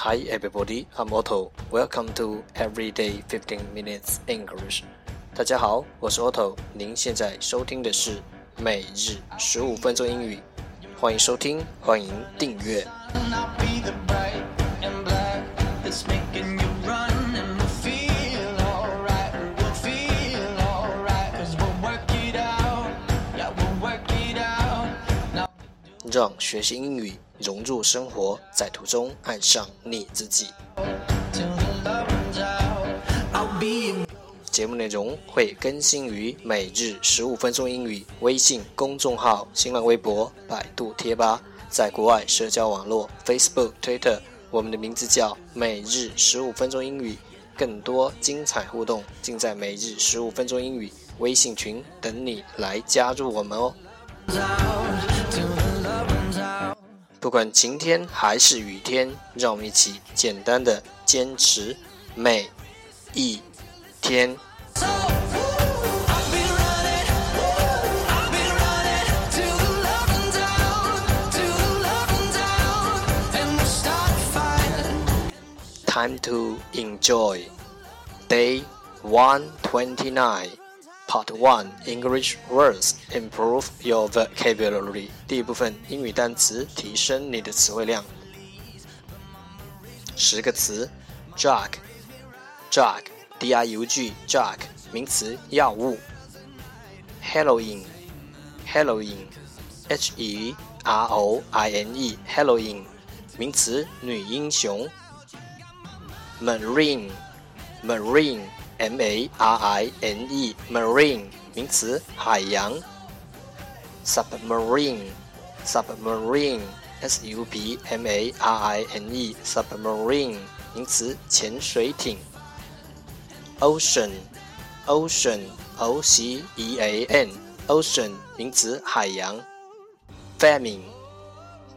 Hi everybody, I'm Otto. Welcome to Everyday 15 Minutes English. 大家好，我是 Otto。您现在收听的是每日十五分钟英语，欢迎收听，欢迎订阅。让学习英语 融入生活，在途中爱上你自己。节目内容会更新于每日十五分钟英语微信公众号、新浪微博、百度贴吧，在国外社交网络 Facebook、Twitter，我们的名字叫每日十五分钟英语。更多精彩互动尽在每日十五分钟英语微信群，等你来加入我们哦。不管晴天还是雨天，让我们一起简单的坚持每一天。Time to enjoy. Day 129. Part One English Words. Improve Your Vocabulary. 第一部分英语单词提升你的词汇量。十个词：drug，drug d r u g drug 名词药物。；heroine，heroin h e r o i n e heroine 名词女英雄。；marine，marine M A R I N E marine 名词海洋，submarine submarine S U B M A R I N E submarine 名词潜水艇，ocean ocean O C E A N ocean 名词海洋，famine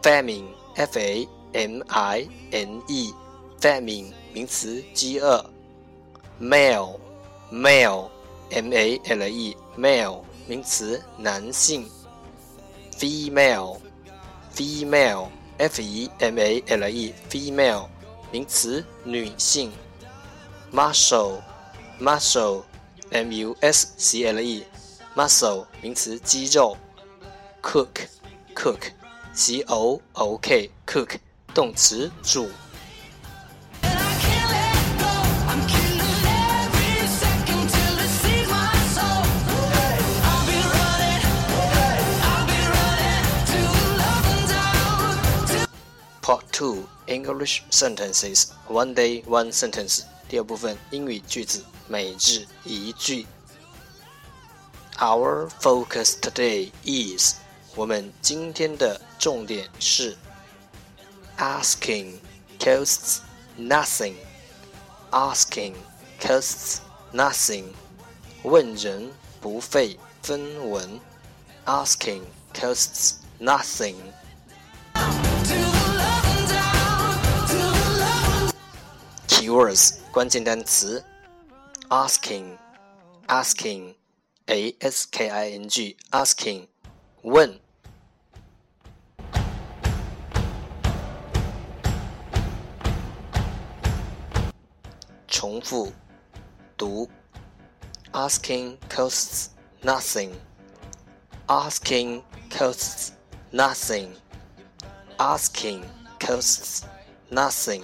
famine F A M I N E famine 名词饥饿。Male, male, m-a-l-e, male, 名词，男性。Female, female, f-e-m-a-l-e, female, 名词，女性。Muscle, muscle, m-u-s-c-l-e, muscle, 名词，肌肉。Cook, cook, c-o-o-k, cook, 动词，煮。Part Two English Sentences One Day One Sentence 第二部分英语句子每日一句。Our focus today is 我们今天的重点是 asking costs nothing asking costs nothing 问人不费分文 asking costs nothing Keywords 关键单词：asking，asking，a s k i n g，asking，问。重复读：asking costs nothing。asking costs nothing。asking costs nothing。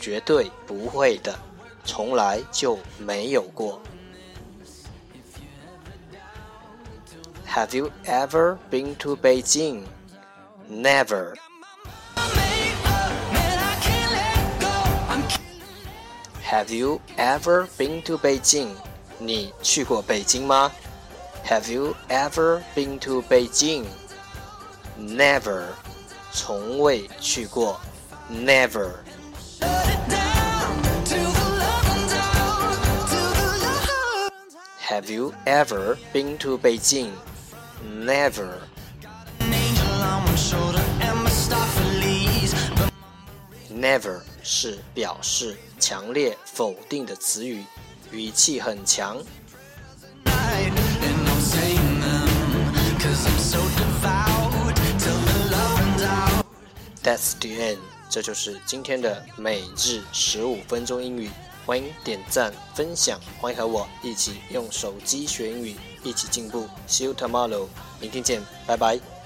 绝对不会的，从来就没有过。Have you ever been to Beijing? Never. Have you ever been to Beijing? 你去过北京吗？Have you ever been to Beijing? Never. 从未去过。Never. Have you ever been to Beijing? Never. Never 是表示强烈否定的词语，语气很强。That's the end，这就是今天的每日十五分钟英语。 欢迎点赞分享，欢迎和我一起用手机学英语，一起进步。See you tomorrow，明天见，拜拜。